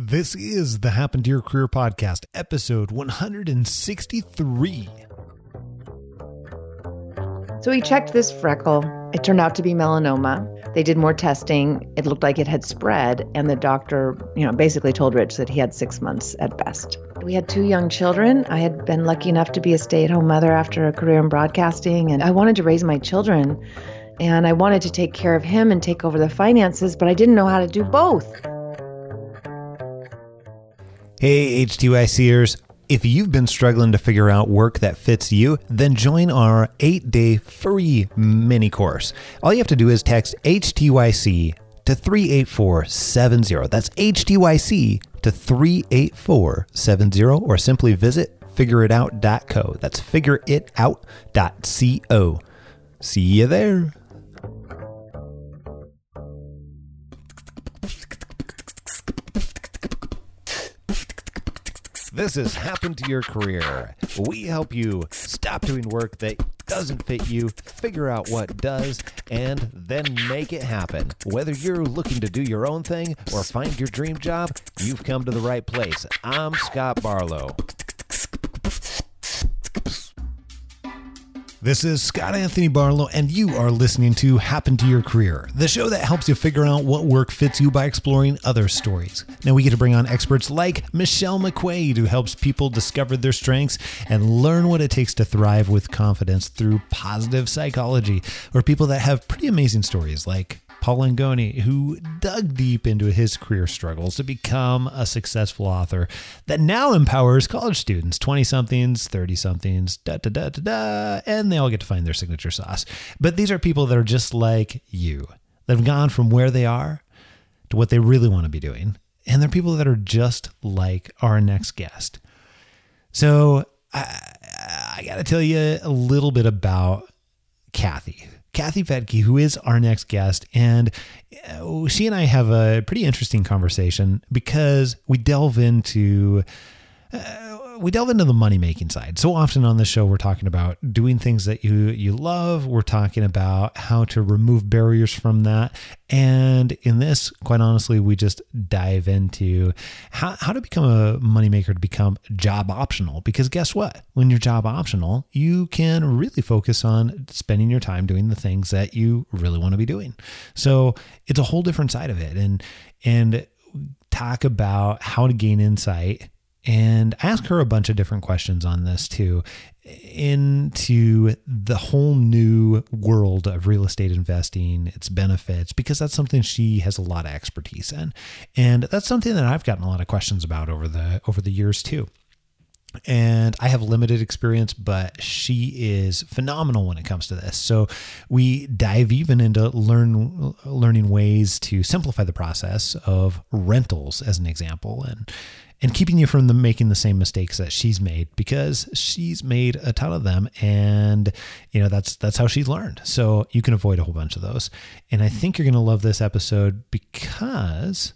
This is the Happen to Your Career podcast, episode 163. So we checked this freckle. It turned out to be melanoma. They did more testing. It looked like it had spread, and the doctor, you know, basically told Rich that he had six months at best. We had two young children. I had been lucky enough to be a stay at home mother after a career in broadcasting, and I wanted to raise my children. And I wanted to take care of him and take over the finances, but I didn't know how to do both. Hey, HTYCers. If you've been struggling to figure out work that fits you, then join our eight day free mini course. All you have to do is text HTYC to 38470. That's HTYC to 38470, or simply visit figureitout.co. That's figureitout.co. See you there. This has happened to your career. We help you stop doing work that doesn't fit you, figure out what does, and then make it happen. Whether you're looking to do your own thing or find your dream job, you've come to the right place. I'm Scott Barlow. This is Scott Anthony Barlow, and you are listening to Happen to Your Career, the show that helps you figure out what work fits you by exploring other stories. Now, we get to bring on experts like Michelle McQuaid, who helps people discover their strengths and learn what it takes to thrive with confidence through positive psychology, or people that have pretty amazing stories like Paul Angone, who dug deep into his career struggles to become a successful author that now empowers college students, 20 somethings, 30 somethings, da da da da da, and they all get to find their signature sauce. But these are people that are just like you, that have gone from where they are to what they really want to be doing. And they're people that are just like our next guest. So I, I got to tell you a little bit about Kathy. Kathy Fettke, who is our next guest. And uh, she and I have a pretty interesting conversation because we delve into. Uh, we delve into the money making side. So often on the show, we're talking about doing things that you you love. We're talking about how to remove barriers from that. And in this, quite honestly, we just dive into how, how to become a moneymaker to become job optional. Because guess what? When you're job optional, you can really focus on spending your time doing the things that you really want to be doing. So it's a whole different side of it. And and talk about how to gain insight and ask her a bunch of different questions on this too, into the whole new world of real estate investing, its benefits, because that's something she has a lot of expertise in. And that's something that I've gotten a lot of questions about over the over the years too. And I have limited experience, but she is phenomenal when it comes to this. So we dive even into learn learning ways to simplify the process of rentals, as an example, and and keeping you from the, making the same mistakes that she's made because she's made a ton of them and you know that's that's how she's learned so you can avoid a whole bunch of those and i think you're going to love this episode because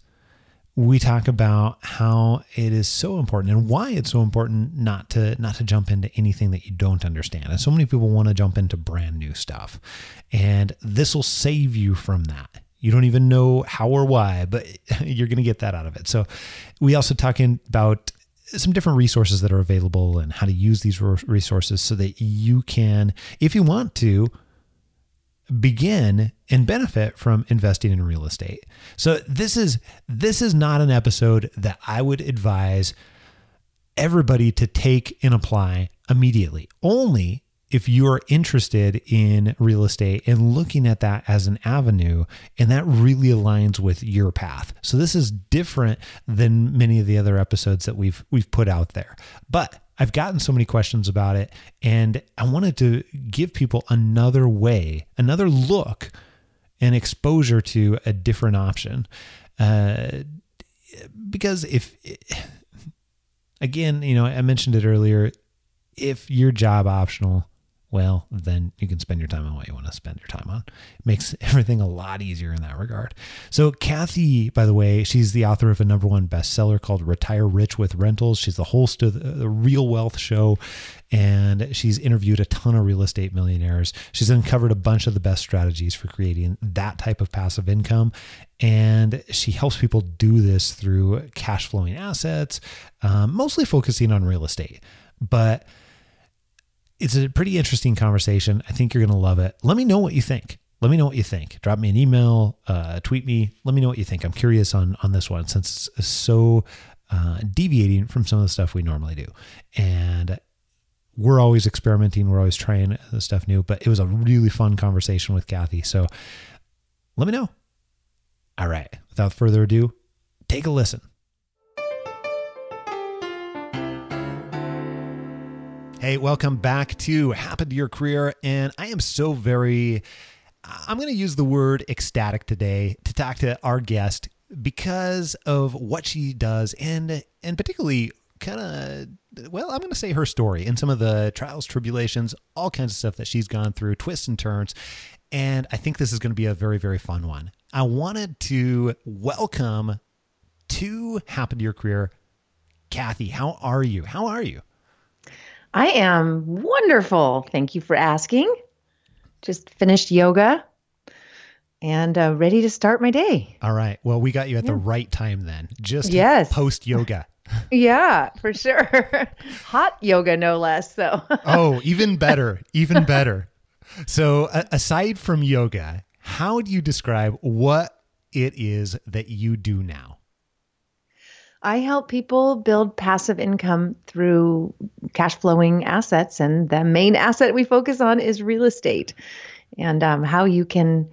we talk about how it is so important and why it's so important not to not to jump into anything that you don't understand. And so many people want to jump into brand new stuff. And this will save you from that. You don't even know how or why, but you're going to get that out of it. So, we also talking about some different resources that are available and how to use these resources so that you can, if you want to, begin and benefit from investing in real estate. So this is this is not an episode that I would advise everybody to take and apply immediately. Only if you're interested in real estate and looking at that as an avenue and that really aligns with your path. So this is different than many of the other episodes that we've we've put out there. But I've gotten so many questions about it and I wanted to give people another way, another look and exposure to a different option. Uh, because if again, you know, I mentioned it earlier, if you're job optional, well, then you can spend your time on what you want to spend your time on. It makes everything a lot easier in that regard. So, Kathy, by the way, she's the author of a number one bestseller called Retire Rich with Rentals. She's the host of the Real Wealth Show, and she's interviewed a ton of real estate millionaires. She's uncovered a bunch of the best strategies for creating that type of passive income. And she helps people do this through cash flowing assets, um, mostly focusing on real estate. But it's a pretty interesting conversation. I think you're going to love it. Let me know what you think. Let me know what you think. Drop me an email, uh, tweet me. Let me know what you think. I'm curious on on this one since it's so uh, deviating from some of the stuff we normally do, and we're always experimenting. We're always trying stuff new. But it was a really fun conversation with Kathy. So let me know. All right. Without further ado, take a listen. Hey, welcome back to Happen to Your Career. And I am so very, I'm going to use the word ecstatic today to talk to our guest because of what she does and, and particularly kind of, well, I'm going to say her story and some of the trials, tribulations, all kinds of stuff that she's gone through, twists and turns. And I think this is going to be a very, very fun one. I wanted to welcome to Happen to Your Career, Kathy. How are you? How are you? I am wonderful. Thank you for asking. Just finished yoga and uh, ready to start my day. All right. Well, we got you at yeah. the right time then. Just yes. post yoga. yeah, for sure. Hot yoga, no less. So. oh, even better. Even better. So, uh, aside from yoga, how do you describe what it is that you do now? I help people build passive income through cash flowing assets. And the main asset we focus on is real estate and um, how you can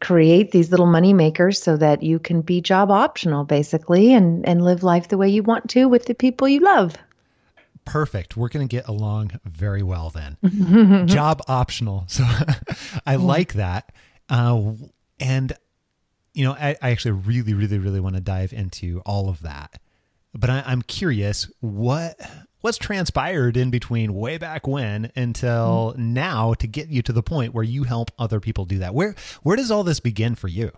create these little money makers so that you can be job optional basically and, and live life the way you want to with the people you love. Perfect. We're going to get along very well then. job optional. So I like that. Uh, and you know, I, I, actually really, really, really want to dive into all of that. But I, I'm curious what what's transpired in between way back when until mm. now to get you to the point where you help other people do that. Where where does all this begin for you?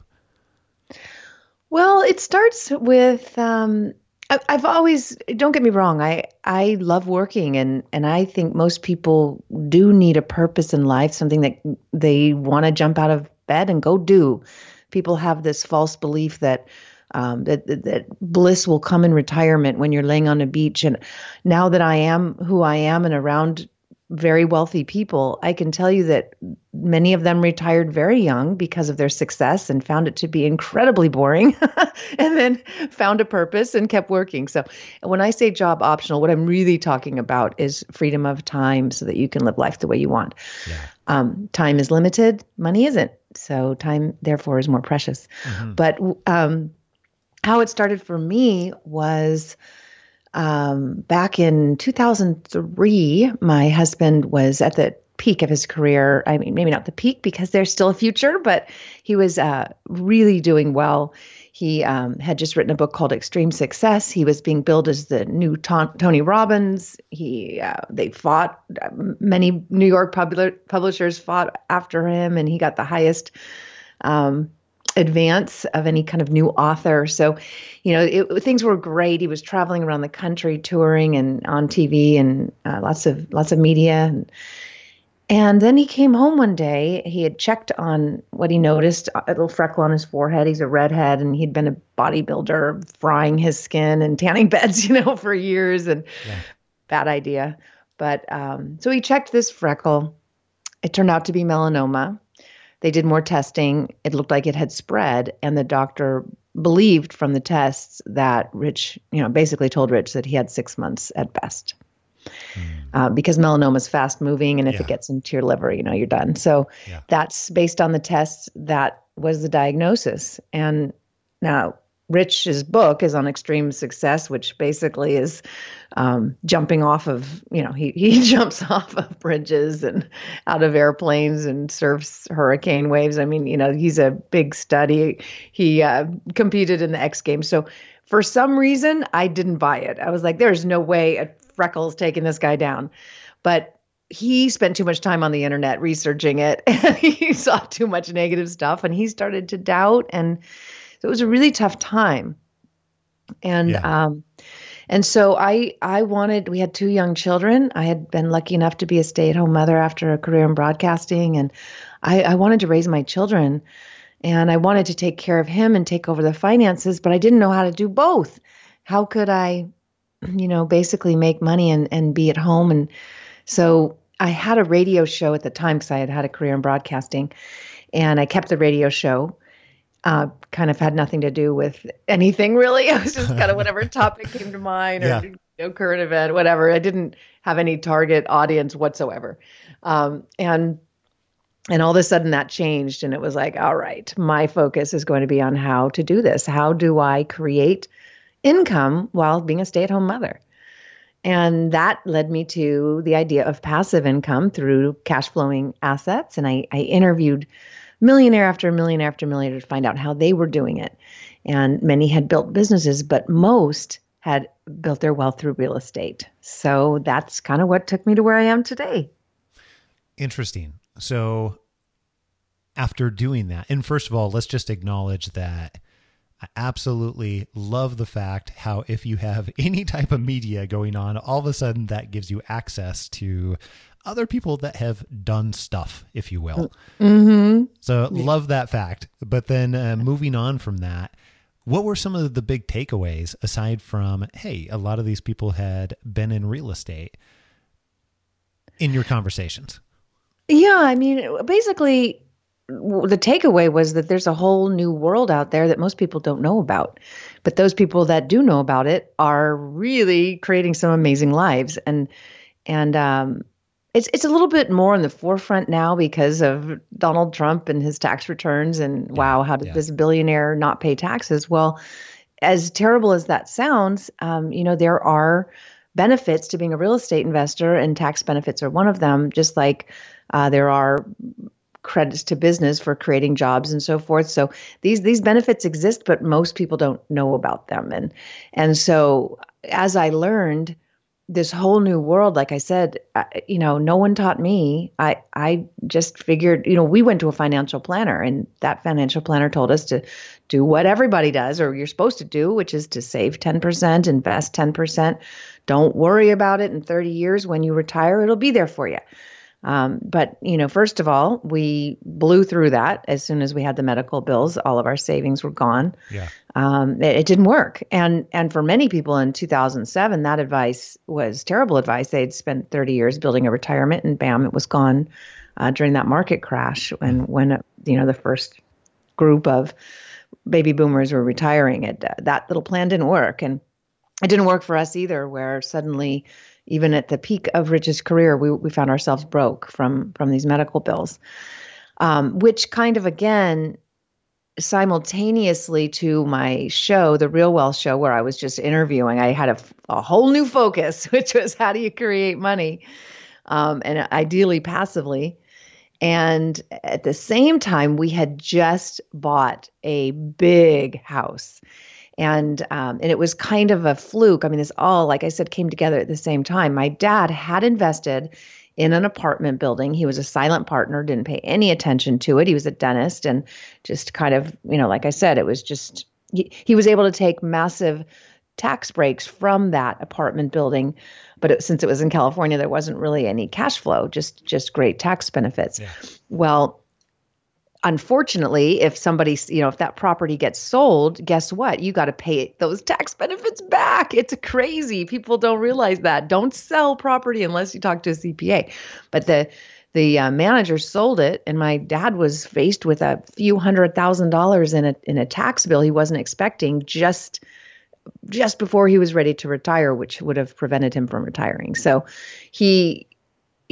Well, it starts with um, I, I've always don't get me wrong. I I love working and and I think most people do need a purpose in life, something that they want to jump out of bed and go do people have this false belief that um, that, that, that bliss will come in retirement when you're laying on a beach. And now that I am who I am and around very wealthy people, I can tell you that many of them retired very young because of their success and found it to be incredibly boring and then found a purpose and kept working. So, when I say job optional, what I'm really talking about is freedom of time so that you can live life the way you want. Yeah. Um, time is limited, money isn't. So, time, therefore, is more precious. Mm-hmm. But um, how it started for me was um, back in 2003, my husband was at the peak of his career. I mean, maybe not the peak because there's still a future, but he was uh, really doing well. He um, had just written a book called Extreme Success. He was being billed as the new Tony Robbins. He uh, they fought many New York publishers fought after him, and he got the highest um, advance of any kind of new author. So, you know, it, things were great. He was traveling around the country, touring and on TV and uh, lots of lots of media. And, and then he came home one day. He had checked on what he noticed a little freckle on his forehead. He's a redhead, and he'd been a bodybuilder, frying his skin and tanning beds, you know, for years. And yeah. bad idea. But um, so he checked this freckle. It turned out to be melanoma they did more testing. It looked like it had spread, and the doctor believed from the tests that Rich, you know, basically told Rich that he had six months at best. Mm. Uh, because melanoma is fast moving, and if yeah. it gets into your liver, you know, you're done. So yeah. that's based on the tests. That was the diagnosis. And now Rich's book is on extreme success, which basically is um, jumping off of, you know, he, he jumps off of bridges and out of airplanes and surfs hurricane waves. I mean, you know, he's a big study. He uh, competed in the X Games. So for some reason, I didn't buy it. I was like, there's no way a Freckles taking this guy down. But he spent too much time on the internet researching it. And he saw too much negative stuff and he started to doubt. And so it was a really tough time. And, yeah. um, and so I, I wanted, we had two young children. I had been lucky enough to be a stay at home mother after a career in broadcasting. And I, I wanted to raise my children and I wanted to take care of him and take over the finances, but I didn't know how to do both. How could I, you know, basically make money and, and be at home? And so I had a radio show at the time because I had had a career in broadcasting and I kept the radio show. Uh, kind of had nothing to do with anything really. I was just kind of whatever topic came to mind or yeah. you know, current event, whatever. I didn't have any target audience whatsoever. Um, and and all of a sudden that changed and it was like all right my focus is going to be on how to do this how do i create income while being a stay-at-home mother. And that led me to the idea of passive income through cash flowing assets. And I, I interviewed millionaire after millionaire after millionaire to find out how they were doing it. And many had built businesses but most had built their wealth through real estate. So that's kind of what took me to where i am today. Interesting. So after doing that, and first of all, let's just acknowledge that I absolutely love the fact how if you have any type of media going on, all of a sudden that gives you access to other people that have done stuff, if you will. Mm-hmm. So love that fact. But then uh, moving on from that, what were some of the big takeaways aside from, hey, a lot of these people had been in real estate in your conversations? Yeah, I mean, basically, the takeaway was that there's a whole new world out there that most people don't know about. But those people that do know about it are really creating some amazing lives. And and um, it's it's a little bit more in the forefront now because of Donald Trump and his tax returns. And yeah, wow, how did yeah. this billionaire not pay taxes? Well, as terrible as that sounds, um, you know, there are benefits to being a real estate investor, and tax benefits are one of them. Just like uh, there are credits to business for creating jobs and so forth. So these these benefits exist, but most people don't know about them. And and so as I learned this whole new world, like I said, I, you know, no one taught me. I I just figured, you know, we went to a financial planner, and that financial planner told us to do what everybody does, or you're supposed to do, which is to save ten percent, invest ten percent. Don't worry about it in 30 years when you retire; it'll be there for you. Um, but you know, first of all, we blew through that as soon as we had the medical bills. All of our savings were gone. Yeah. Um, it, it, didn't work, and and for many people in 2007, that advice was terrible advice. They'd spent 30 years building a retirement, and bam, it was gone uh, during that market crash. when when uh, you know the first group of baby boomers were retiring, it uh, that little plan didn't work, and it didn't work for us either. Where suddenly even at the peak of Rich's career, we, we found ourselves broke from from these medical bills, um, which kind of again simultaneously to my show, the Real Wealth Show, where I was just interviewing, I had a, a whole new focus, which was how do you create money, um, and ideally passively. And at the same time, we had just bought a big house and um, and it was kind of a fluke. I mean, this all, like I said, came together at the same time. My dad had invested in an apartment building. He was a silent partner, didn't pay any attention to it. He was a dentist, and just kind of, you know, like I said, it was just he, he was able to take massive tax breaks from that apartment building but it, since it was in California, there wasn't really any cash flow, just just great tax benefits. Yeah. Well, unfortunately, if somebody, you know, if that property gets sold, guess what? You got to pay those tax benefits back. It's crazy. People don't realize that. Don't sell property unless you talk to a CPA. But the the uh, manager sold it, and my dad was faced with a few hundred thousand dollars in a in a tax bill he wasn't expecting just just before he was ready to retire, which would have prevented him from retiring. So he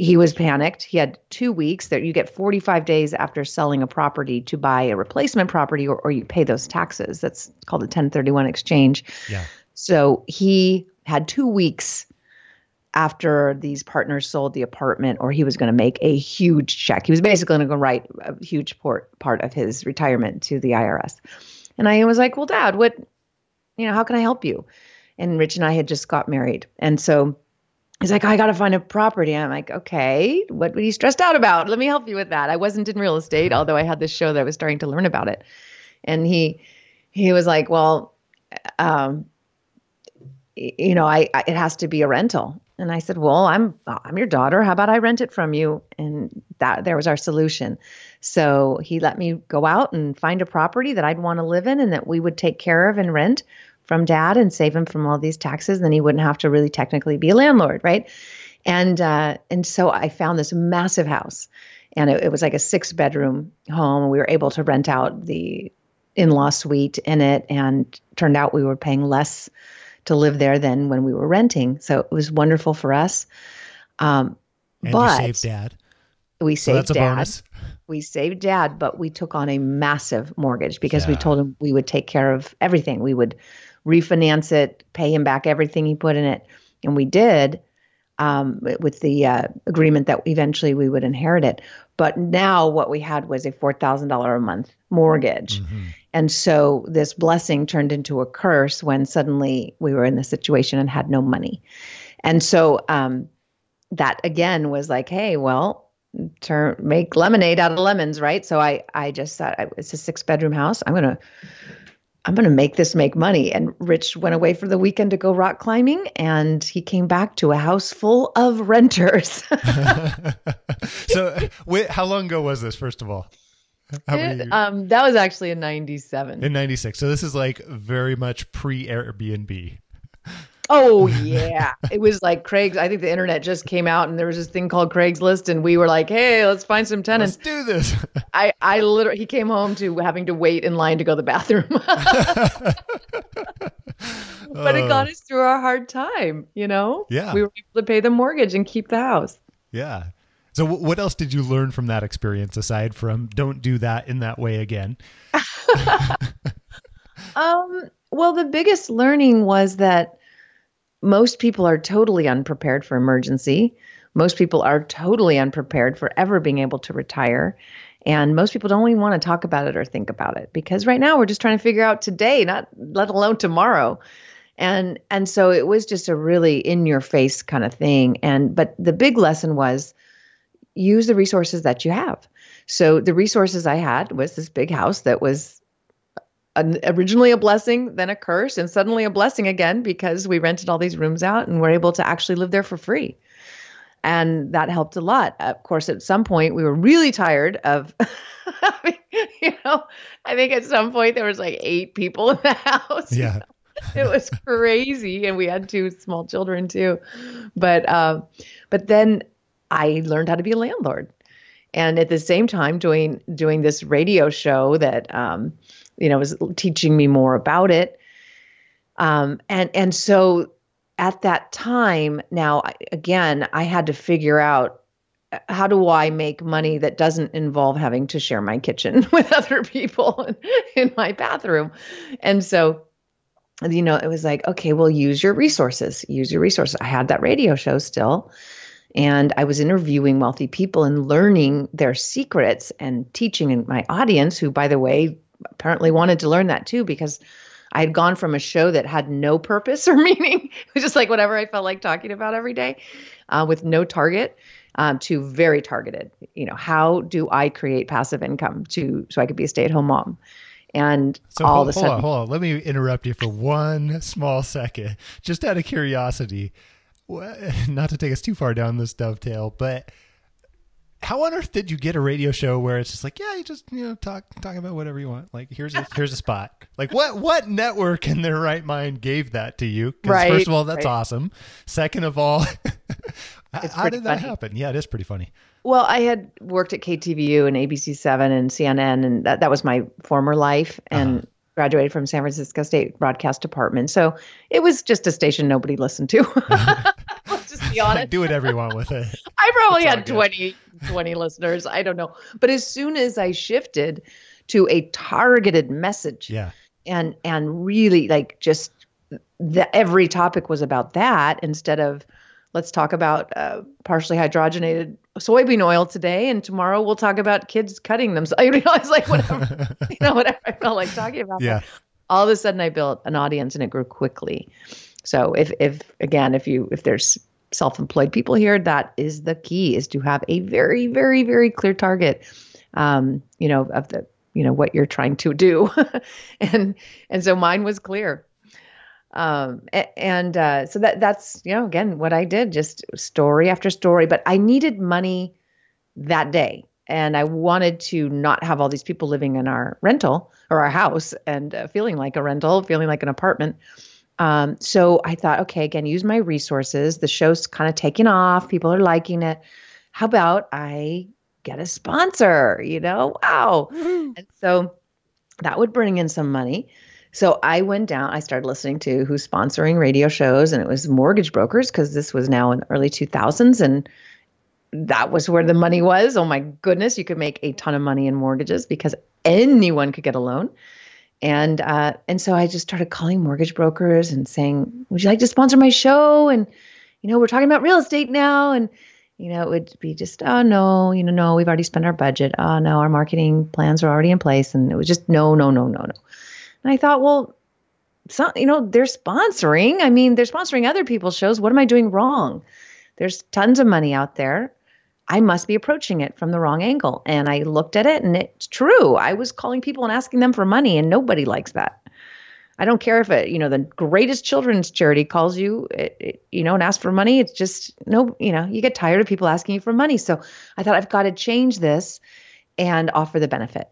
he was panicked. He had two weeks that you get 45 days after selling a property to buy a replacement property or, or you pay those taxes. That's called a 1031 exchange. Yeah. So he had two weeks after these partners sold the apartment or he was going to make a huge check. He was basically going to write a huge port, part of his retirement to the IRS. And I was like, well, dad, what, you know, how can I help you? And Rich and I had just got married. And so he's like, I got to find a property. I'm like, okay, what were you stressed out about? Let me help you with that. I wasn't in real estate, although I had this show that I was starting to learn about it. And he, he was like, well, um, you know, I, I, it has to be a rental. And I said, well, I'm, I'm your daughter. How about I rent it from you? And that there was our solution. So he let me go out and find a property that I'd want to live in and that we would take care of and rent from dad and save him from all these taxes. Then he wouldn't have to really technically be a landlord, right? And uh, and so I found this massive house, and it, it was like a six bedroom home. And we were able to rent out the in law suite in it, and turned out we were paying less to live there than when we were renting. So it was wonderful for us. Um, and but you saved dad. We saved so that's a dad. bonus. We saved dad, but we took on a massive mortgage because yeah. we told him we would take care of everything. We would refinance it, pay him back everything he put in it. And we did um, with the uh, agreement that eventually we would inherit it. But now what we had was a $4,000 a month mortgage. Mm-hmm. And so this blessing turned into a curse when suddenly we were in the situation and had no money. And so um, that again was like, hey, well, turn make lemonade out of lemons, right? So I I just thought it's a six bedroom house. I'm gonna I'm going to make this make money. And Rich went away for the weekend to go rock climbing, and he came back to a house full of renters. so, wait, how long ago was this? First of all, it, um, that was actually in '97. In '96, so this is like very much pre Airbnb. Oh yeah, it was like Craig's. I think the internet just came out, and there was this thing called Craigslist, and we were like, "Hey, let's find some tenants." Let's do this. I I literally he came home to having to wait in line to go to the bathroom. but it got uh. us through our hard time, you know. Yeah, we were able to pay the mortgage and keep the house. Yeah. So, what else did you learn from that experience aside from don't do that in that way again? um. Well, the biggest learning was that most people are totally unprepared for emergency. Most people are totally unprepared for ever being able to retire. And most people don't even want to talk about it or think about it because right now we're just trying to figure out today, not let alone tomorrow. And and so it was just a really in your face kind of thing. And but the big lesson was use the resources that you have. So the resources I had was this big house that was originally a blessing, then a curse, and suddenly a blessing again because we rented all these rooms out and were able to actually live there for free. And that helped a lot. Of course, at some point, we were really tired of, you know, I think at some point there was like eight people in the house. Yeah. it was crazy. And we had two small children too. But, um, but then I learned how to be a landlord. And at the same time, doing doing this radio show that um, you know, was teaching me more about it. Um, and and so at that time, now again, I had to figure out uh, how do I make money that doesn't involve having to share my kitchen with other people in my bathroom, and so you know it was like okay well use your resources use your resources i had that radio show still and i was interviewing wealthy people and learning their secrets and teaching my audience who by the way apparently wanted to learn that too because I had gone from a show that had no purpose or meaning, it was just like whatever I felt like talking about every day, uh, with no target, um, to very targeted. You know, how do I create passive income to so I could be a stay at home mom? And so all hold, of a sudden, hold on, hold on. Let me interrupt you for one small second, just out of curiosity. Not to take us too far down this dovetail, but how on earth did you get a radio show where it's just like, yeah, you just you know talk talk about whatever you want. Like here's a here's a spot. Like what what network in their right mind gave that to you? Right. First of all, that's right. awesome. Second of all, how did that funny. happen? Yeah, it is pretty funny. Well, I had worked at KTVU and ABC Seven and CNN, and that that was my former life, and. Uh-huh. Graduated from San Francisco State Broadcast Department, so it was just a station nobody listened to. Be honest. Do whatever you want with it. I probably had 20, 20 listeners. I don't know. But as soon as I shifted to a targeted message, yeah, and and really like just the, every topic was about that instead of let's talk about uh, partially hydrogenated soybean oil today, and tomorrow we'll talk about kids cutting themselves. You know, it's like whatever, you know, whatever I felt like talking about. Yeah. All of a sudden, I built an audience, and it grew quickly. So if if again, if you if there's self-employed people here, that is the key: is to have a very, very, very clear target. Um, you know, of the you know what you're trying to do, and and so mine was clear. Um, and uh, so that that's you know again what I did, just story after story. But I needed money that day, and I wanted to not have all these people living in our rental or our house and uh, feeling like a rental, feeling like an apartment. Um, so I thought, okay, again, use my resources. The show's kind of taking off. People are liking it. How about I get a sponsor? You know, wow. Mm-hmm. And so that would bring in some money. So I went down, I started listening to who's sponsoring radio shows, and it was mortgage brokers because this was now in the early 2000s. And that was where the money was. Oh my goodness, you could make a ton of money in mortgages because anyone could get a loan. And uh, and so I just started calling mortgage brokers and saying, "Would you like to sponsor my show?" And you know, we're talking about real estate now, and you know, it would be just, "Oh no, you know, no, we've already spent our budget. Oh no, our marketing plans are already in place." And it was just no, no, no, no, no. And I thought, well, some, you know, they're sponsoring. I mean, they're sponsoring other people's shows. What am I doing wrong? There's tons of money out there. I must be approaching it from the wrong angle. And I looked at it and it's true. I was calling people and asking them for money and nobody likes that. I don't care if it, you know, the greatest children's charity calls you, it, it, you know, and asks for money. It's just no, you know, you get tired of people asking you for money. So I thought I've got to change this and offer the benefit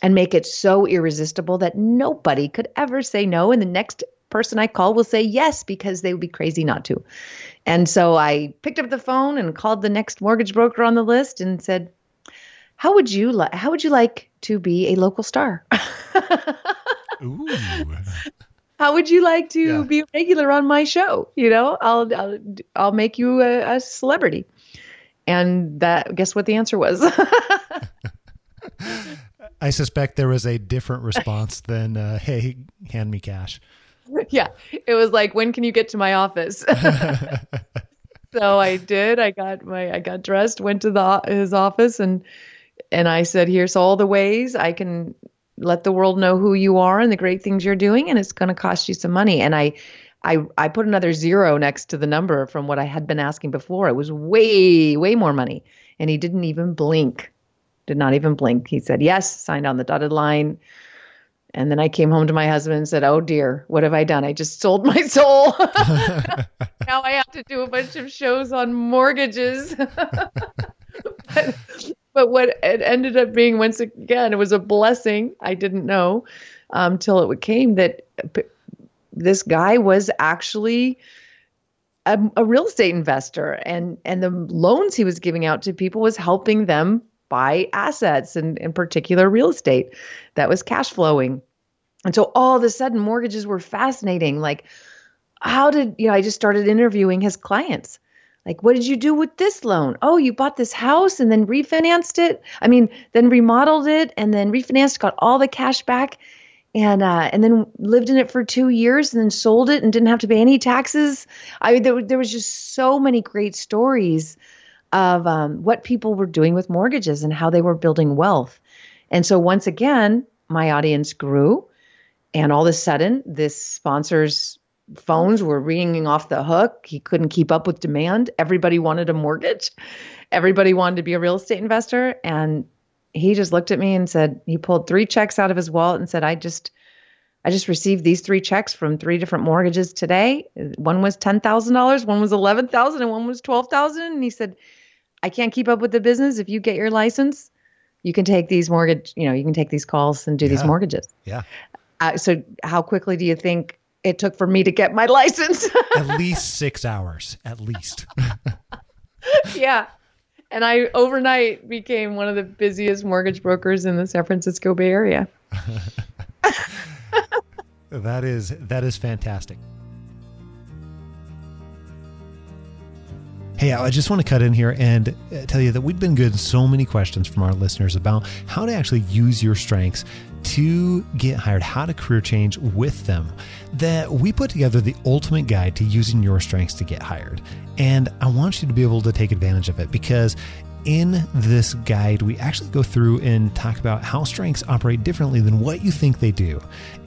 and make it so irresistible that nobody could ever say no. And the next person I call will say yes because they would be crazy not to. And so I picked up the phone and called the next mortgage broker on the list and said, "How would you like how would you like to be a local star?" Ooh. How would you like to yeah. be a regular on my show? You know, I'll I'll, I'll make you a, a celebrity. And that guess what the answer was? I suspect there was a different response than uh, "Hey, hand me cash." yeah, it was like, when can you get to my office? so I did. I got my, I got dressed, went to the his office, and and I said, here's all the ways I can let the world know who you are and the great things you're doing, and it's going to cost you some money. And I, I, I put another zero next to the number from what I had been asking before. It was way, way more money, and he didn't even blink. Did not even blink. He said yes, signed on the dotted line and then I came home to my husband and said, Oh dear, what have I done? I just sold my soul. now I have to do a bunch of shows on mortgages. but, but, what it ended up being, once again, it was a blessing. I didn't know until um, it came that this guy was actually. A, a real estate investor and and the loans he was giving out to people was helping them buy assets and in particular real estate that was cash flowing. And so all of a sudden mortgages were fascinating. Like, how did, you know, I just started interviewing his clients. Like, what did you do with this loan? Oh, you bought this house and then refinanced it. I mean, then remodeled it and then refinanced, got all the cash back, and uh, and then lived in it for two years and then sold it and didn't have to pay any taxes. I there, there was just so many great stories of um, what people were doing with mortgages and how they were building wealth. And so once again, my audience grew. And all of a sudden, this sponsor's phones were ringing off the hook. He couldn't keep up with demand. Everybody wanted a mortgage. Everybody wanted to be a real estate investor. And he just looked at me and said, he pulled three checks out of his wallet and said, I just, I just received these three checks from three different mortgages today. One was ten thousand dollars, one was eleven thousand, and one was twelve thousand. And he said, I can't keep up with the business. If you get your license, you can take these mortgage, you know, you can take these calls and do yeah. these mortgages. Yeah. Uh, so how quickly do you think it took for me to get my license? at least six hours, at least. yeah. And I overnight became one of the busiest mortgage brokers in the San Francisco Bay Area. that is that is fantastic. Hey, I just want to cut in here and uh, tell you that we've been getting so many questions from our listeners about how to actually use your strengths to get hired, how to career change with them, that we put together the ultimate guide to using your strengths to get hired. And I want you to be able to take advantage of it because in this guide, we actually go through and talk about how strengths operate differently than what you think they do.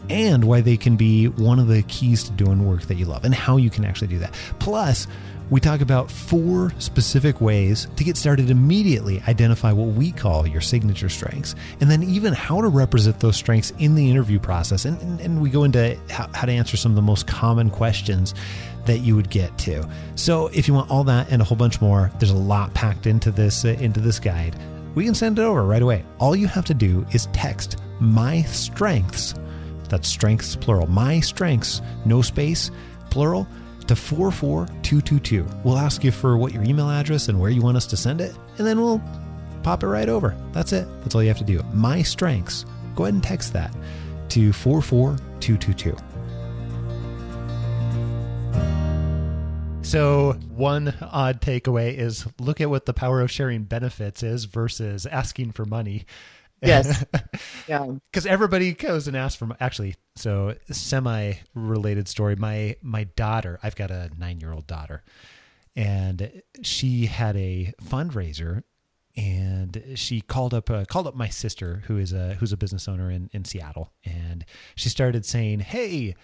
and why they can be one of the keys to doing work that you love and how you can actually do that. Plus, we talk about four specific ways to get started immediately, identify what we call your signature strengths, and then even how to represent those strengths in the interview process. And, and, and we go into how, how to answer some of the most common questions that you would get to. So if you want all that and a whole bunch more, there's a lot packed into this uh, into this guide. We can send it over right away. All you have to do is text my strengths. That's strengths plural. My strengths, no space, plural to 44222. We'll ask you for what your email address and where you want us to send it, and then we'll pop it right over. That's it. That's all you have to do. My strengths. Go ahead and text that to 44222. So, one odd takeaway is look at what the power of sharing benefits is versus asking for money. Yes. yeah. Because everybody goes and asks for actually. So semi related story. My my daughter. I've got a nine year old daughter, and she had a fundraiser, and she called up uh, called up my sister who is a who's a business owner in in Seattle, and she started saying, "Hey."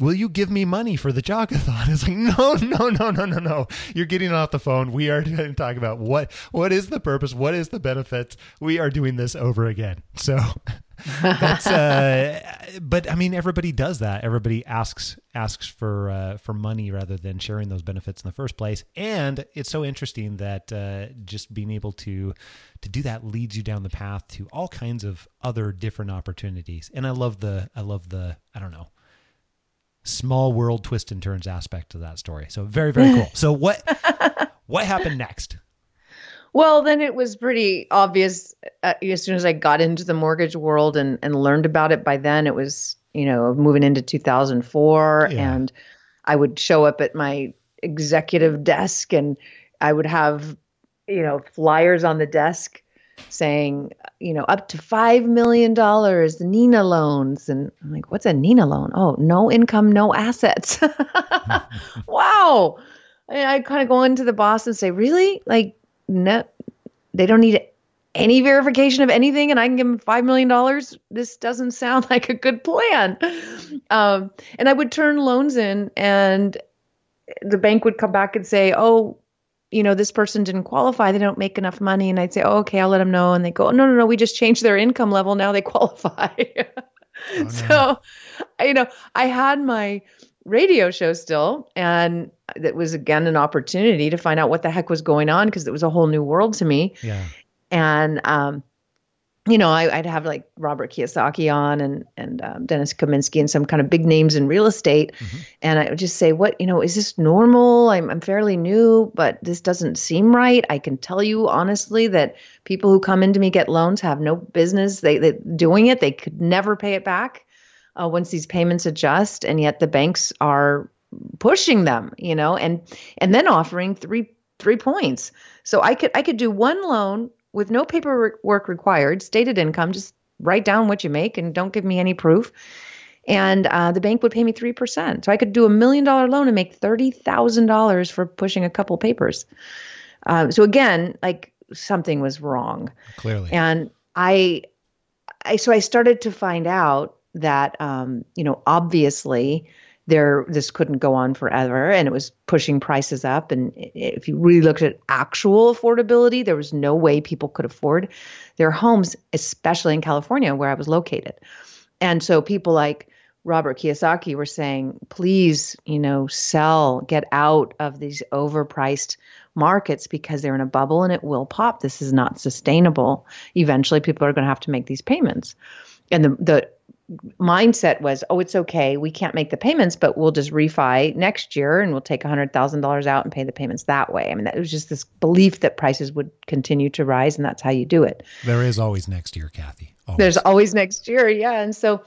Will you give me money for the jogathon? It's like, no, no, no, no, no, no. You're getting off the phone. We are going to talk about what what is the purpose, what is the benefits. We are doing this over again. So that's uh but I mean everybody does that. Everybody asks asks for uh, for money rather than sharing those benefits in the first place. And it's so interesting that uh, just being able to to do that leads you down the path to all kinds of other different opportunities. And I love the I love the I don't know small world twist and turns aspect to that story. So very very cool. So what what happened next? Well, then it was pretty obvious uh, as soon as I got into the mortgage world and and learned about it. By then, it was you know moving into 2004, yeah. and I would show up at my executive desk, and I would have you know flyers on the desk saying, you know, up to $5 million, Nina loans. And I'm like, what's a Nina loan? Oh, no income, no assets. wow. And I kind of go into the boss and say, really? Like, no, they don't need any verification of anything and I can give them $5 million. This doesn't sound like a good plan. Um, and I would turn loans in and the bank would come back and say, oh, you know, this person didn't qualify. They don't make enough money. And I'd say, oh, okay, I'll let them know. And they go, oh, no, no, no, we just changed their income level. Now they qualify. oh, no. So, you know, I had my radio show still. And that was, again, an opportunity to find out what the heck was going on because it was a whole new world to me. Yeah. And, um, you know, I, would have like Robert Kiyosaki on and and um, Dennis Kaminsky and some kind of big names in real estate, mm-hmm. and I would just say, "What you know, is this normal? I'm I'm fairly new, but this doesn't seem right. I can tell you honestly that people who come into me get loans have no business they, they doing it. They could never pay it back uh, once these payments adjust, and yet the banks are pushing them, you know, and and then offering three three points. So I could I could do one loan with no paperwork required, stated income, just write down what you make and don't give me any proof. And uh, the bank would pay me 3%. So I could do a million dollar loan and make $30,000 for pushing a couple papers. Um, so again, like something was wrong. Clearly. And I, I, so I started to find out that, um, you know, obviously there this couldn't go on forever and it was pushing prices up. And if you really looked at actual affordability there was no way people could afford their homes especially in California where I was located. And so people like Robert Kiyosaki were saying please you know sell get out of these overpriced markets because they're in a bubble and it will pop. This is not sustainable. Eventually people are going to have to make these payments. And the the mindset was, oh, it's okay. We can't make the payments, but we'll just refi next year and we'll take $100,000 out and pay the payments that way. I mean, that was just this belief that prices would continue to rise and that's how you do it. There is always next year, Kathy. Always. There's always next year. Yeah. And so,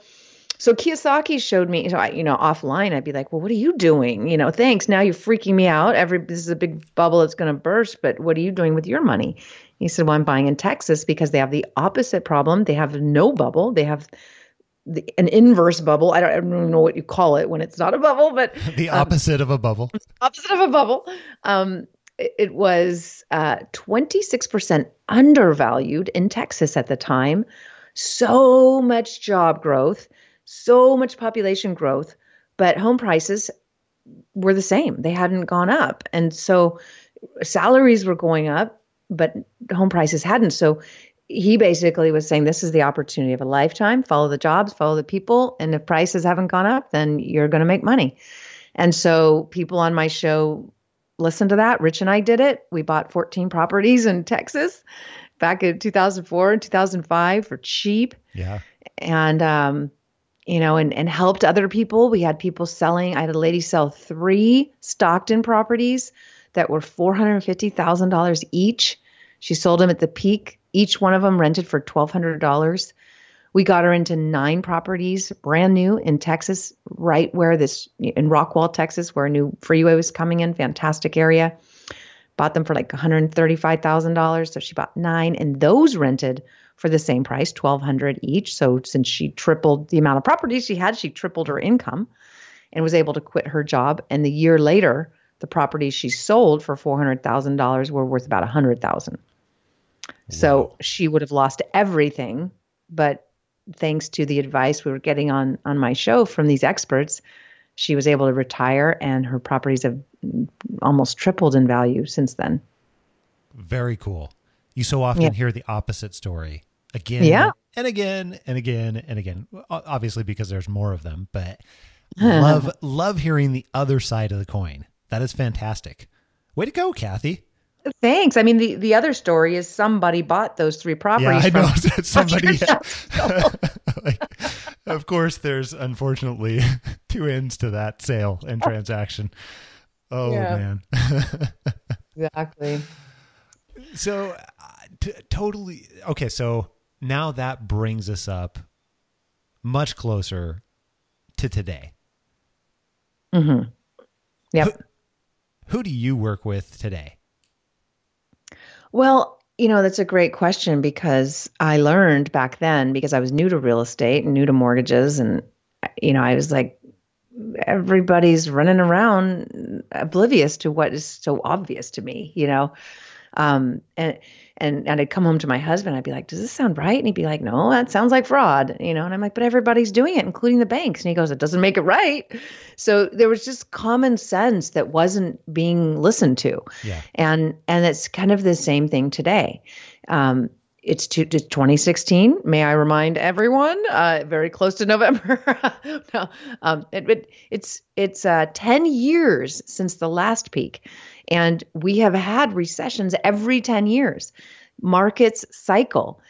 so Kiyosaki showed me, so I, you know, offline, I'd be like, well, what are you doing? You know, thanks. Now you're freaking me out. Every, this is a big bubble that's going to burst, but what are you doing with your money? He said, well, I'm buying in Texas because they have the opposite problem. They have no bubble. They have the, an inverse bubble. I don't, I don't know what you call it when it's not a bubble, but the um, opposite um, of a bubble. Opposite of a bubble. Um, it, it, was uh, 26% undervalued in Texas at the time. So much job growth, so much population growth, but home prices were the same. They hadn't gone up. And so salaries were going up, but home prices hadn't. So he basically was saying this is the opportunity of a lifetime. Follow the jobs follow the people. And if prices haven't gone up then you're going to make money. And so people on my show listened to that. Rich and i did it. We bought 14 properties in texas back in 2004 and 2005 for cheap. Yeah. And um you know and and helped other people. We had people selling. I had a lady sell three stockton properties that were $450000 each. She sold them at the peak each one of them rented for $1,200. We got her into nine properties, brand new in Texas, right where this, in Rockwall, Texas, where a new freeway was coming in. Fantastic area. Bought them for like $135,000. So she bought nine, and those rented for the same price, 1200 each. So since she tripled the amount of properties she had, she tripled her income and was able to quit her job. And the year later, the properties she sold for $400,000 were worth about 100,000. So she would have lost everything, but thanks to the advice we were getting on on my show from these experts, she was able to retire and her properties have almost tripled in value since then. Very cool. You so often yeah. hear the opposite story again yeah. and again and again and again. Obviously because there's more of them, but love love hearing the other side of the coin. That is fantastic. Way to go, Kathy. Thanks. I mean, the, the other story is somebody bought those three properties. Yeah, I know somebody. like, of course, there's unfortunately two ends to that sale and transaction. Oh man. exactly. So, uh, t- totally okay. So now that brings us up much closer to today. Mm-hmm. Yep. Who, who do you work with today? Well, you know, that's a great question because I learned back then because I was new to real estate and new to mortgages. And, you know, I was like, everybody's running around oblivious to what is so obvious to me, you know? Um, and, and, and I'd come home to my husband. I'd be like, does this sound right? And he'd be like, no, that sounds like fraud, you know? And I'm like, but everybody's doing it, including the banks. And he goes, it doesn't make it right. So there was just common sense that wasn't being listened to. Yeah. And, and it's kind of the same thing today. Um, it's to, to 2016. May I remind everyone? Uh, very close to November. no, um, it, it, it's it's uh, 10 years since the last peak, and we have had recessions every 10 years. Markets cycle.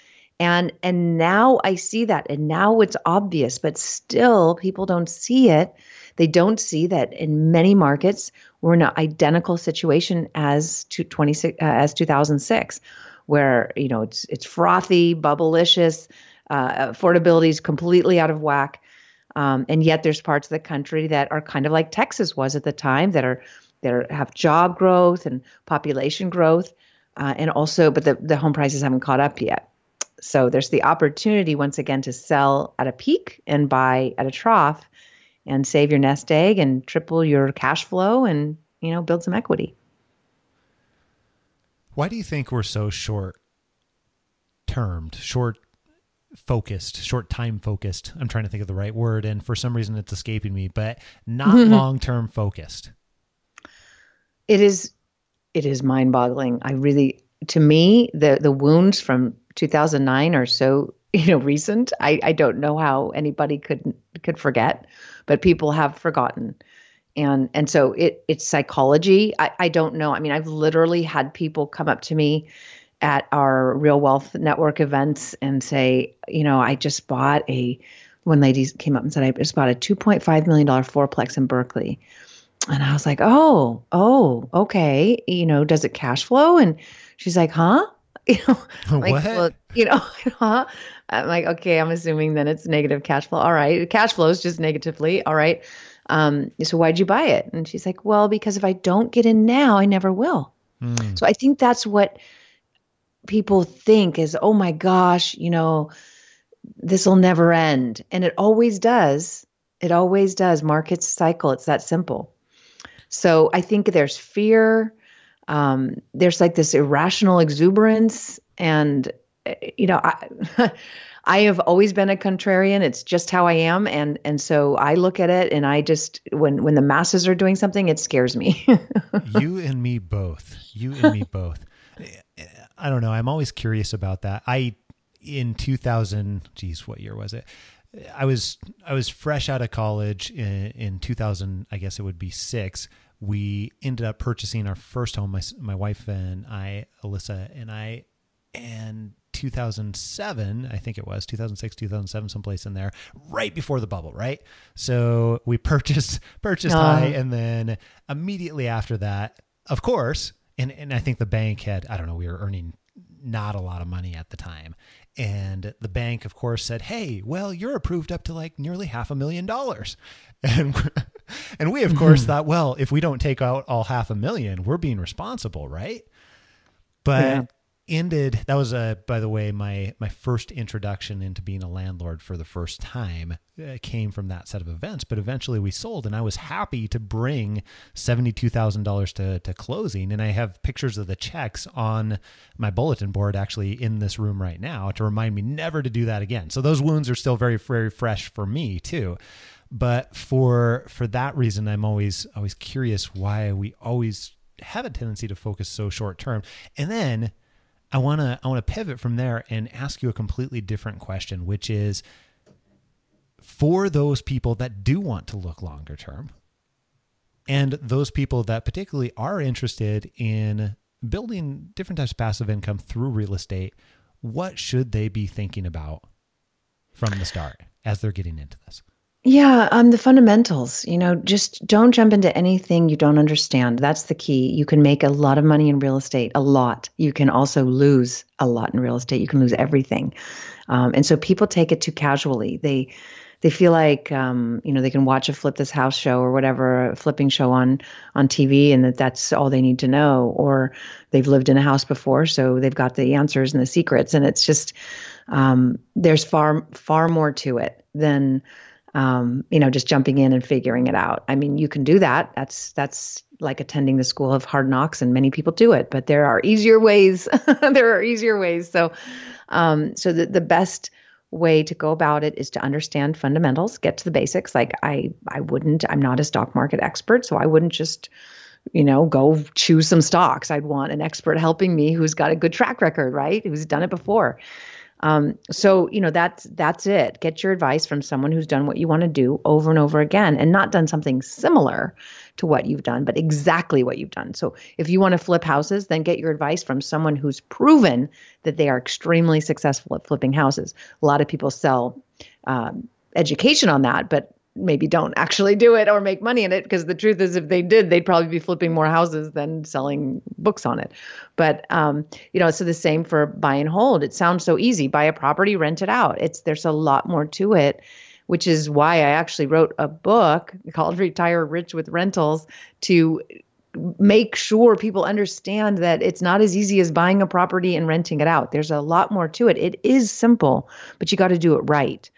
And and now I see that and now it's obvious, but still people don't see it. They don't see that in many markets we're in an identical situation as to 26 uh, as 2006 where you know it's it's frothy, bubblicious, uh, affordability is completely out of whack. Um, and yet there's parts of the country that are kind of like Texas was at the time that are that have job growth and population growth, uh, and also, but the, the home prices haven't caught up yet. So there's the opportunity once again to sell at a peak and buy at a trough, and save your nest egg and triple your cash flow and you know build some equity. Why do you think we're so short termed, short focused, short time focused? I'm trying to think of the right word, and for some reason it's escaping me, but not long term focused it is it is mind boggling. I really to me the the wounds from 2009 are so you know recent. I I don't know how anybody could could forget, but people have forgotten. And and so it it's psychology. I, I don't know. I mean, I've literally had people come up to me at our Real Wealth Network events and say, you know, I just bought a one lady came up and said, I just bought a $2.5 million fourplex in Berkeley and I was like, oh, oh, okay. You know, does it cash flow? And she's like, huh? You know, like, what? Well, you know, huh? I'm like, okay, I'm assuming then it's negative cash flow. All right. Cash flows just negatively. All right. Um, so why'd you buy it? And she's like, well, because if I don't get in now, I never will. Mm. So I think that's what people think is, oh my gosh, you know, this will never end. And it always does. It always does. Markets cycle. It's that simple. So I think there's fear. Um, there's like this irrational exuberance, and eh, you know, I, I have always been a contrarian. It's just how I am, and and so I look at it, and I just when when the masses are doing something, it scares me. you and me both. You and me both. Eh, eh, I don't know. I'm always curious about that. I in 2000. Geez, what year was it? I was I was fresh out of college in, in 2000. I guess it would be six. We ended up purchasing our first home. My my wife and I, Alyssa and I, and 2007, I think it was 2006, 2007, someplace in there, right before the bubble, right? So we purchased purchased high, and then immediately after that, of course, and and I think the bank had I don't know we were earning not a lot of money at the time, and the bank, of course, said, "Hey, well, you're approved up to like nearly half a million dollars," and and we, of course, mm-hmm. thought, well, if we don't take out all half a million, we're being responsible, right? But yeah ended that was uh by the way my my first introduction into being a landlord for the first time uh, came from that set of events but eventually we sold and i was happy to bring $72000 to to closing and i have pictures of the checks on my bulletin board actually in this room right now to remind me never to do that again. So those wounds are still very very fresh for me too. But for for that reason i'm always always curious why we always have a tendency to focus so short term. And then I want to I want to pivot from there and ask you a completely different question, which is for those people that do want to look longer term and those people that particularly are interested in building different types of passive income through real estate, what should they be thinking about from the start as they're getting into this? Yeah, um, the fundamentals. You know, just don't jump into anything you don't understand. That's the key. You can make a lot of money in real estate, a lot. You can also lose a lot in real estate. You can lose everything, um, and so people take it too casually. They they feel like um, you know they can watch a flip this house show or whatever flipping show on on TV, and that that's all they need to know. Or they've lived in a house before, so they've got the answers and the secrets. And it's just um, there's far far more to it than um, you know, just jumping in and figuring it out. I mean, you can do that. That's that's like attending the school of hard knocks, and many people do it. But there are easier ways. there are easier ways. So, um, so the the best way to go about it is to understand fundamentals, get to the basics. Like I I wouldn't. I'm not a stock market expert, so I wouldn't just you know, go choose some stocks. I'd want an expert helping me who's got a good track record, right? Who's done it before. Um, so you know that's that's it. Get your advice from someone who's done what you want to do over and over again, and not done something similar to what you've done, but exactly what you've done. So if you want to flip houses, then get your advice from someone who's proven that they are extremely successful at flipping houses. A lot of people sell um, education on that, but maybe don't actually do it or make money in it because the truth is if they did they'd probably be flipping more houses than selling books on it. But um, you know so the same for buy and hold. It sounds so easy. Buy a property rent it out. It's there's a lot more to it which is why i actually wrote a book called retire rich with rentals to make sure people understand that it's not as easy as buying a property and renting it out. There's a lot more to it. It is simple but you got to do it right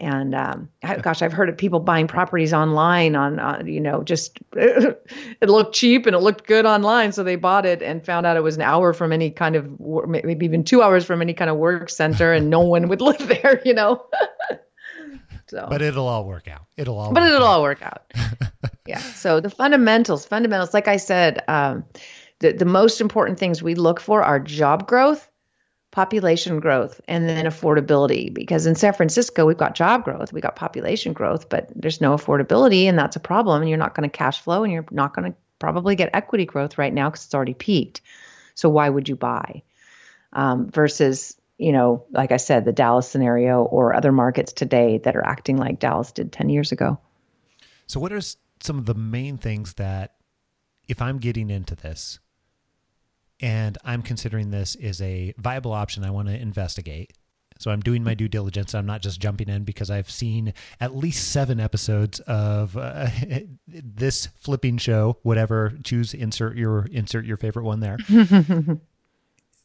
and um, gosh, I've heard of people buying properties online on, uh, you know, just it looked cheap and it looked good online, so they bought it and found out it was an hour from any kind of, maybe even two hours from any kind of work center, and no one would live there, you know. so, but it'll all work out. It'll all. But it'll out. all work out. yeah. So the fundamentals, fundamentals, like I said, um, the the most important things we look for are job growth population growth and then affordability because in San Francisco we've got job growth, we've got population growth, but there's no affordability and that's a problem and you're not going to cash flow and you're not going to probably get equity growth right now because it's already peaked. So why would you buy? Um, versus you know, like I said, the Dallas scenario or other markets today that are acting like Dallas did 10 years ago. So, what are some of the main things that, if I'm getting into this, and I'm considering this as a viable option I want to investigate. So I'm doing my due diligence. I'm not just jumping in because I've seen at least seven episodes of uh, this flipping show. Whatever, choose insert your insert your favorite one there.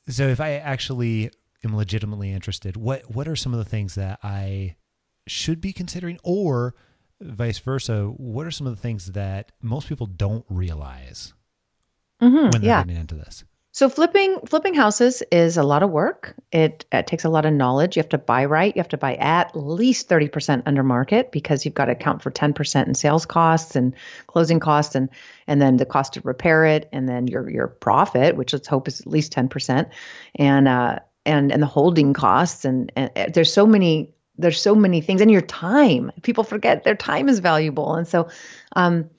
so if I actually am legitimately interested, what what are some of the things that I should be considering, or vice versa? What are some of the things that most people don't realize mm-hmm, when they're yeah. getting into this? So flipping flipping houses is a lot of work. It, it, takes a lot of knowledge. You have to buy right. You have to buy at least 30% under market because you've got to account for 10% in sales costs and closing costs and and then the cost to repair it and then your your profit, which let's hope is at least 10%. And uh and and the holding costs and, and uh, there's so many there's so many things and your time. People forget their time is valuable. And so um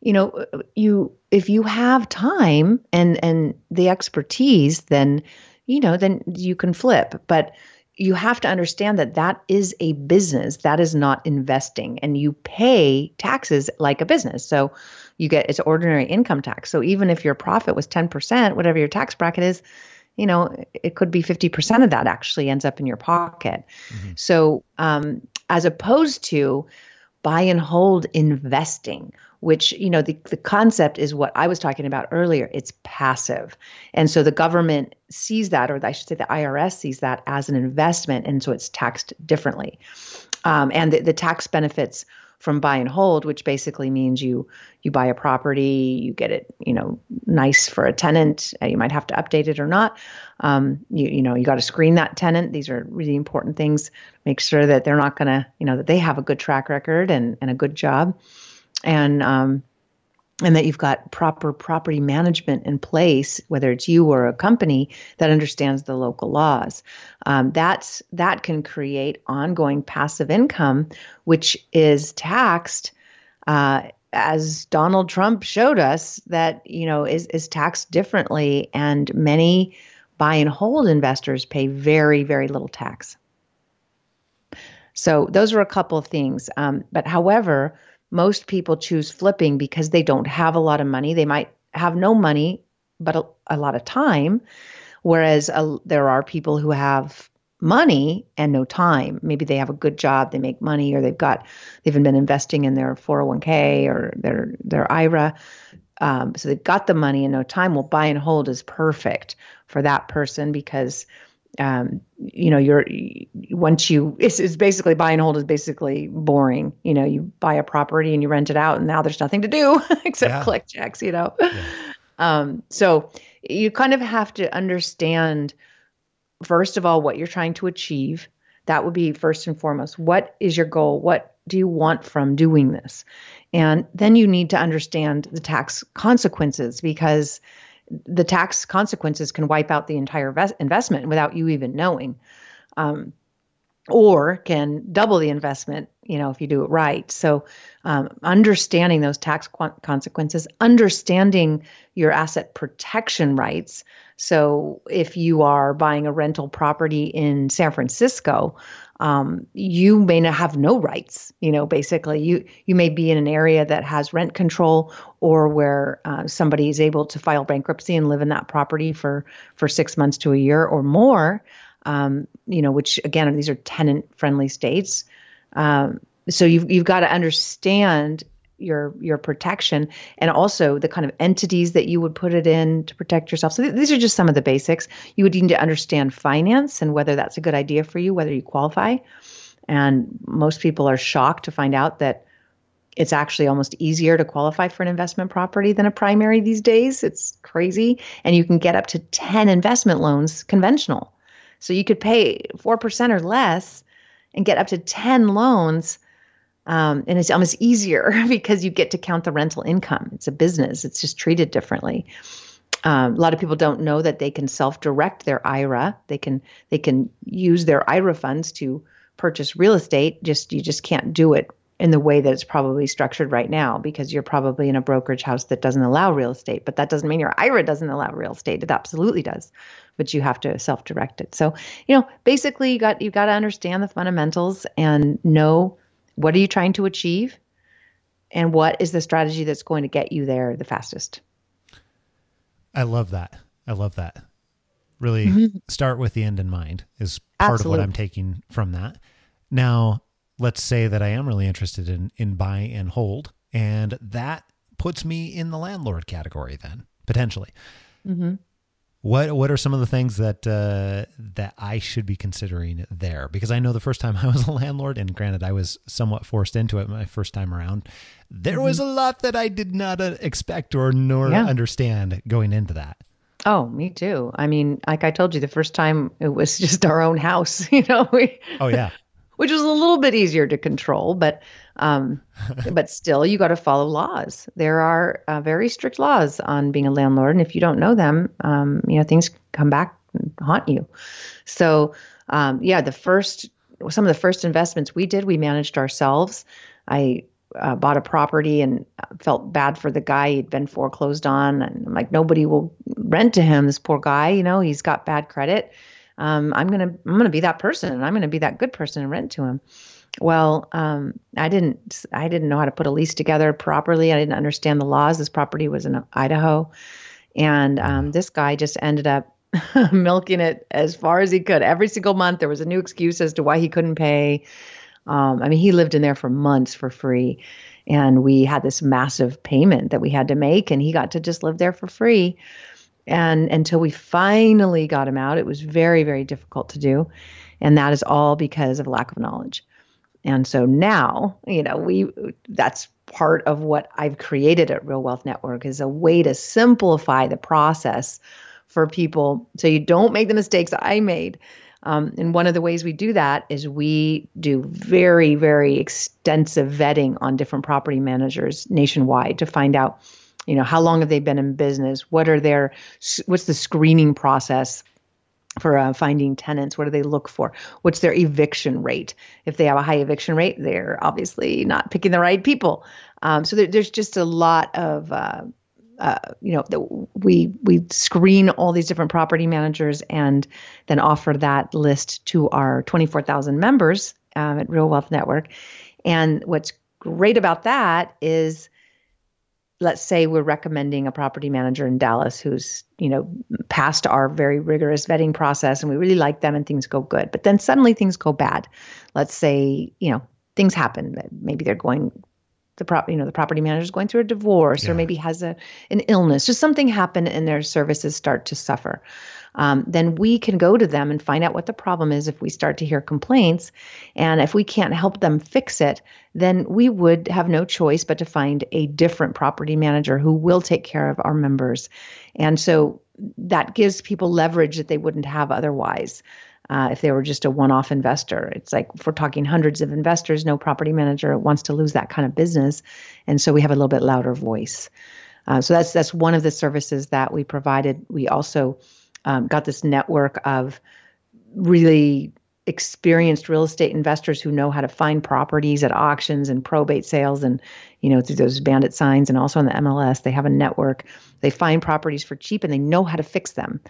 you know you if you have time and and the expertise then you know then you can flip. But you have to understand that that is a business. That is not investing. And you pay taxes like a business. So you get it's ordinary income tax. So even if your profit was 10% whatever your tax bracket is you know it could be 50% of that actually ends up in your pocket. Mm-hmm. so um, as opposed to buy and hold investing which you know the, the concept is what i was talking about earlier. It's passive. And so the government sees that or i should say the irs sees that as an investment and so it's taxed differently. Um, and the, the tax benefits from buy and hold which basically means you you buy a property you get it you know nice for a tenant uh, you might have to update it or not. Um, you you know you got to screen that tenant. These are really important things. Make sure that they're not going to you know that they have a good track record and, and a good job. And um, and that you've got proper property management in place, whether it's you or a company that understands the local laws. Um, that's that can create ongoing passive income, which is taxed. Uh, as Donald Trump showed us, that you know is is taxed differently, and many buy and hold investors pay very very little tax. So those are a couple of things. Um, but however, most people choose flipping because they don't have a lot of money. They might have no money, but a, a lot of time. Whereas uh, there are people who have money and no time. Maybe they have a good job, they make money, or they've got they've been investing in their 401k or their their IRA. Um, so they've got the money and no time. Well, buy and hold is perfect for that person because um, you know, you're once you it's, it's, basically buy and hold is basically boring. You know, you buy a property and you rent it out, and now there's nothing to do except yeah. collect checks. You know, yeah. um, so you kind of have to understand first of all what you're trying to achieve. That would be first and foremost. What is your goal? What do you want from doing this? And then you need to understand the tax consequences because the tax consequences can wipe out the entire ves- investment without you even knowing. Um, or can double the investment, you know, if you do it right. So, um, understanding those tax qu- consequences, understanding your asset protection rights. So, if you are buying a rental property in San Francisco, um, you may not have no rights. You know, basically, you you may be in an area that has rent control, or where uh, somebody is able to file bankruptcy and live in that property for for six months to a year or more. Um, you know, which again, these are tenant friendly states. Um, so you've you've got to understand your your protection and also the kind of entities that you would put it in to protect yourself. So th- these are just some of the basics. You would need to understand finance and whether that's a good idea for you, whether you qualify. And most people are shocked to find out that it's actually almost easier to qualify for an investment property than a primary these days. It's crazy. And you can get up to 10 investment loans conventional. So you could pay 4% or less and get up to 10 loans um, and it's almost easier because you get to count the rental income. It's a business, it's just treated differently. Um, a lot of people don't know that they can self-direct their IRA. They can they can use their IRA funds to purchase real estate. Just you just can't do it in the way that it's probably structured right now because you're probably in a brokerage house that doesn't allow real estate. But that doesn't mean your IRA doesn't allow real estate. It absolutely does, but you have to self-direct it. So you know, basically, you got you got to understand the fundamentals and know what are you trying to achieve? And what is the strategy that's going to get you there the fastest? I love that. I love that. Really mm-hmm. start with the end in mind is part Absolutely. of what I'm taking from that. Now, let's say that I am really interested in in buy and hold, and that puts me in the landlord category then potentially. Mm-hmm. What what are some of the things that uh, that I should be considering there? Because I know the first time I was a landlord, and granted, I was somewhat forced into it my first time around. There mm-hmm. was a lot that I did not uh, expect or nor yeah. understand going into that. Oh, me too. I mean, like I told you, the first time it was just our own house, you know. We, oh yeah. Which was a little bit easier to control, but um, but still, you got to follow laws. There are uh, very strict laws on being a landlord, and if you don't know them, um, you know things come back and haunt you. So um, yeah, the first some of the first investments we did, we managed ourselves. I uh, bought a property and felt bad for the guy he'd been foreclosed on, and I'm like, nobody will rent to him. This poor guy, you know, he's got bad credit. Um, I'm gonna I'm gonna be that person, and I'm gonna be that good person and rent to him. Well, um, I didn't I didn't know how to put a lease together properly. I didn't understand the laws. This property was in Idaho, and um, this guy just ended up milking it as far as he could. Every single month, there was a new excuse as to why he couldn't pay. Um, I mean, he lived in there for months for free, and we had this massive payment that we had to make, and he got to just live there for free. And until we finally got him out, it was very, very difficult to do, and that is all because of lack of knowledge. And so now, you know, we that's part of what I've created at Real Wealth Network is a way to simplify the process for people so you don't make the mistakes I made. Um, and one of the ways we do that is we do very, very extensive vetting on different property managers nationwide to find out, you know, how long have they been in business? What are their, what's the screening process? for uh, finding tenants what do they look for what's their eviction rate if they have a high eviction rate they're obviously not picking the right people um, so there, there's just a lot of uh, uh, you know, we we screen all these different property managers and then offer that list to our 24,000 members um, at Real Wealth Network. And what's great about that is, let's say we're recommending a property manager in Dallas who's you know passed our very rigorous vetting process, and we really like them, and things go good. But then suddenly things go bad. Let's say you know things happen. Maybe they're going the prop you know the property manager is going through a divorce yeah. or maybe has a an illness just something happened and their services start to suffer um, then we can go to them and find out what the problem is if we start to hear complaints and if we can't help them fix it then we would have no choice but to find a different property manager who will take care of our members and so that gives people leverage that they wouldn't have otherwise uh, if they were just a one off investor. It's like if we're talking hundreds of investors, no property manager wants to lose that kind of business. And so we have a little bit louder voice. Uh, so that's that's one of the services that we provided. We also um, got this network of really experienced real estate investors who know how to find properties at auctions and probate sales and you know through those bandit signs and also on the MLS they have a network. They find properties for cheap and they know how to fix them.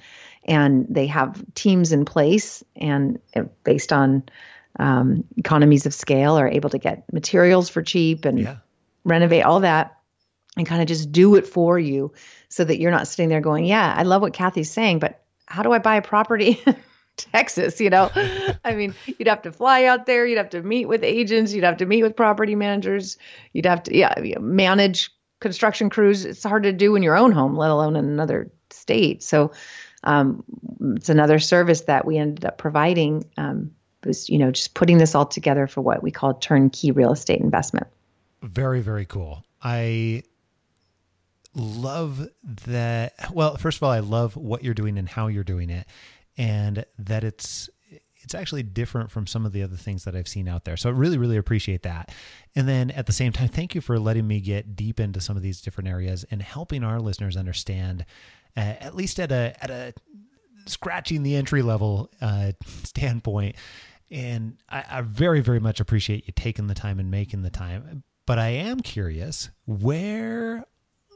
And they have teams in place and uh, based on um, economies of scale are able to get materials for cheap and yeah. renovate all that and kind of just do it for you so that you're not sitting there going yeah i love what kathy's saying but how do i buy a property in Texas, you know. I mean, you'd have to fly out there, you'd have to meet with agents, you'd have to meet with property managers, you'd have to yeah, manage construction crews. It's hard to do in your own home, let alone in another state. So um, it's another service that we ended up providing. Um, was you know just putting this all together for what we call turnkey real estate investment. Very very cool. I love that. Well, first of all, I love what you're doing and how you're doing it, and that it's it's actually different from some of the other things that I've seen out there. So I really, really appreciate that. And then at the same time, thank you for letting me get deep into some of these different areas and helping our listeners understand uh, at least at a at a scratching the entry level uh, standpoint. And I, I very very much appreciate you taking the time and making the time. But I am curious where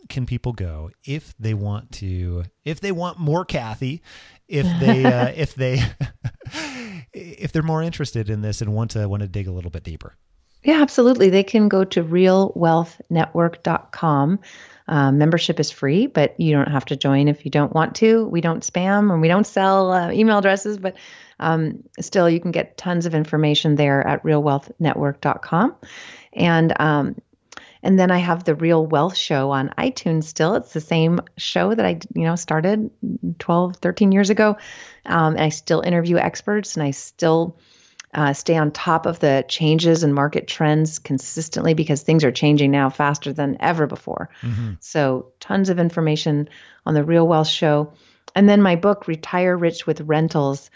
can people go if they want to if they want more Kathy, if they uh, if they if they're more interested in this and want to want to dig a little bit deeper. Yeah, absolutely. They can go to realwealthnetwork.com. Um, membership is free, but you don't have to join if you don't want to. We don't spam and we don't sell uh, email addresses, but um, still, you can get tons of information there at realwealthnetwork.com. And um, and then I have the Real Wealth Show on iTunes still. It's the same show that I, you know, started 12, 13 years ago. Um, and I still interview experts and I still uh, stay on top of the changes and market trends consistently because things are changing now faster than ever before. Mm-hmm. So, tons of information on the Real Wealth Show. and then my book, Retire Rich with Rentals,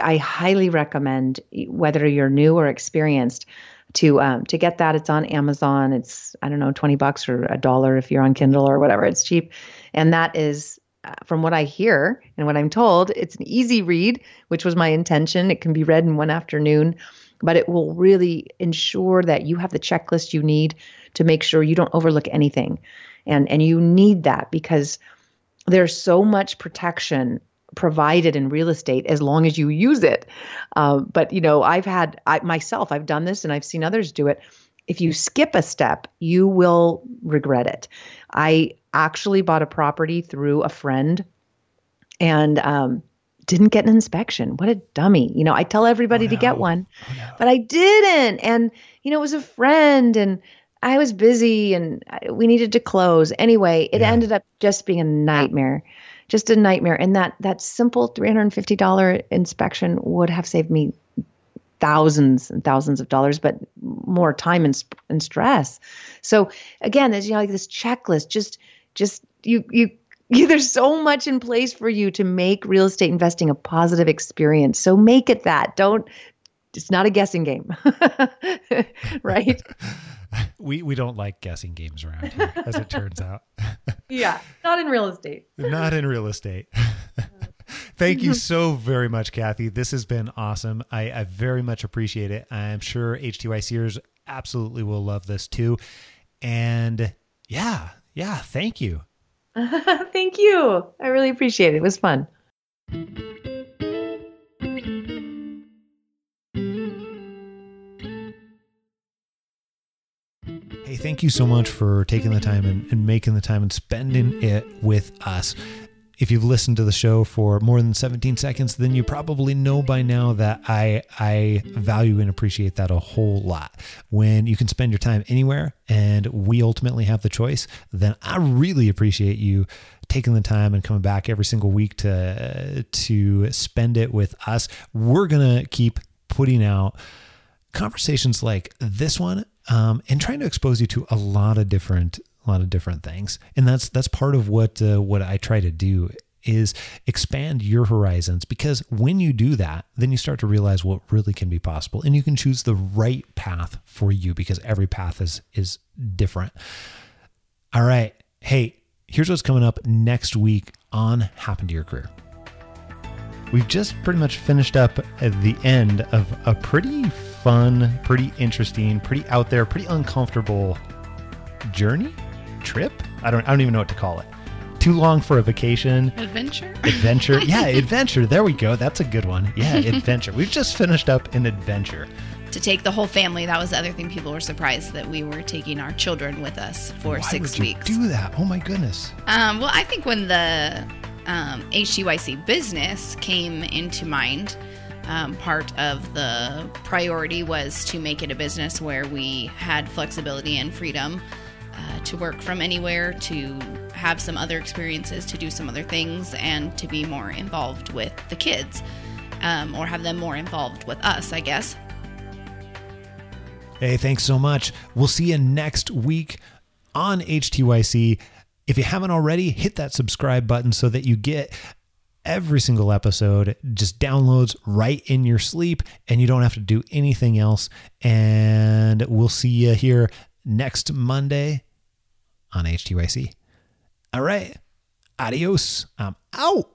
I highly recommend whether you're new or experienced to um, to get that. It's on Amazon. It's I don't know twenty bucks or a dollar if you're on Kindle or whatever. It's cheap, and that is. Uh, from what I hear and what I'm told, it's an easy read, which was my intention. It can be read in one afternoon, but it will really ensure that you have the checklist you need to make sure you don't overlook anything. And and you need that because there's so much protection provided in real estate as long as you use it. Uh, but you know, I've had I myself, I've done this, and I've seen others do it. If you skip a step, you will regret it. I actually bought a property through a friend, and um, didn't get an inspection. What a dummy. You know, I tell everybody oh, no. to get one, oh, no. but I didn't. And, you know, it was a friend and I was busy and we needed to close. Anyway, it yeah. ended up just being a nightmare. Just a nightmare. And that that simple $350 inspection would have saved me thousands and thousands of dollars, but more time and, and stress. So again, there's you know like this checklist. Just just you you you, there's so much in place for you to make real estate investing a positive experience. So make it that. Don't. It's not a guessing game, right? we we don't like guessing games around here, as it turns out. yeah, not in real estate. not in real estate. Thank you so very much, Kathy. This has been awesome. I, I very much appreciate it. I'm sure HTYCers absolutely will love this too. And yeah, yeah, thank you. thank you. I really appreciate it. It was fun. Thank you so much for taking the time and, and, making the time and spending it with us. If you've listened to the show for more than 17 seconds, then you probably know by now that I I value and appreciate that a whole lot. When you can spend your time anywhere and we ultimately have the choice, then I really appreciate you taking the time and coming back every single week to to spend it with us. We're going to keep putting out conversations like this one um, and trying to expose you to a lot of different a lot of different things. And that's that's part of what uh, what i try to do is expand your horizons because when you do that then you start to realize what really can be possible and you can choose the right path for you because every path is is different. All right. Hey here's what's coming up next week on happen to your career. We've just pretty much finished up at the end of a pretty fun, pretty interesting, pretty out there, pretty uncomfortable journey, trip. I don't I don't even know what to call it. Too long for a vacation. Adventure. Adventure. Yeah, adventure. There we go. That's a good one. Yeah, adventure. We've just finished up an adventure. To take the whole family. That was the other thing. People were surprised that we were taking our children with us for Why six would weeks. You do that? Oh my goodness. Um, well, I think when the um, HTYC business came into mind, um, part of the priority was to make it a business where we had flexibility and freedom uh, to work from anywhere, to have some other experiences, to do some other things, and to be more involved with the kids um, or have them more involved with us, I guess. Hey, thanks so much. We'll see you next week on HTYC. If you haven't already, hit that subscribe button so that you get every single episode just downloads right in your sleep and you don't have to do anything else. And we'll see you here next Monday on HTYC. All right. Adios. I'm out.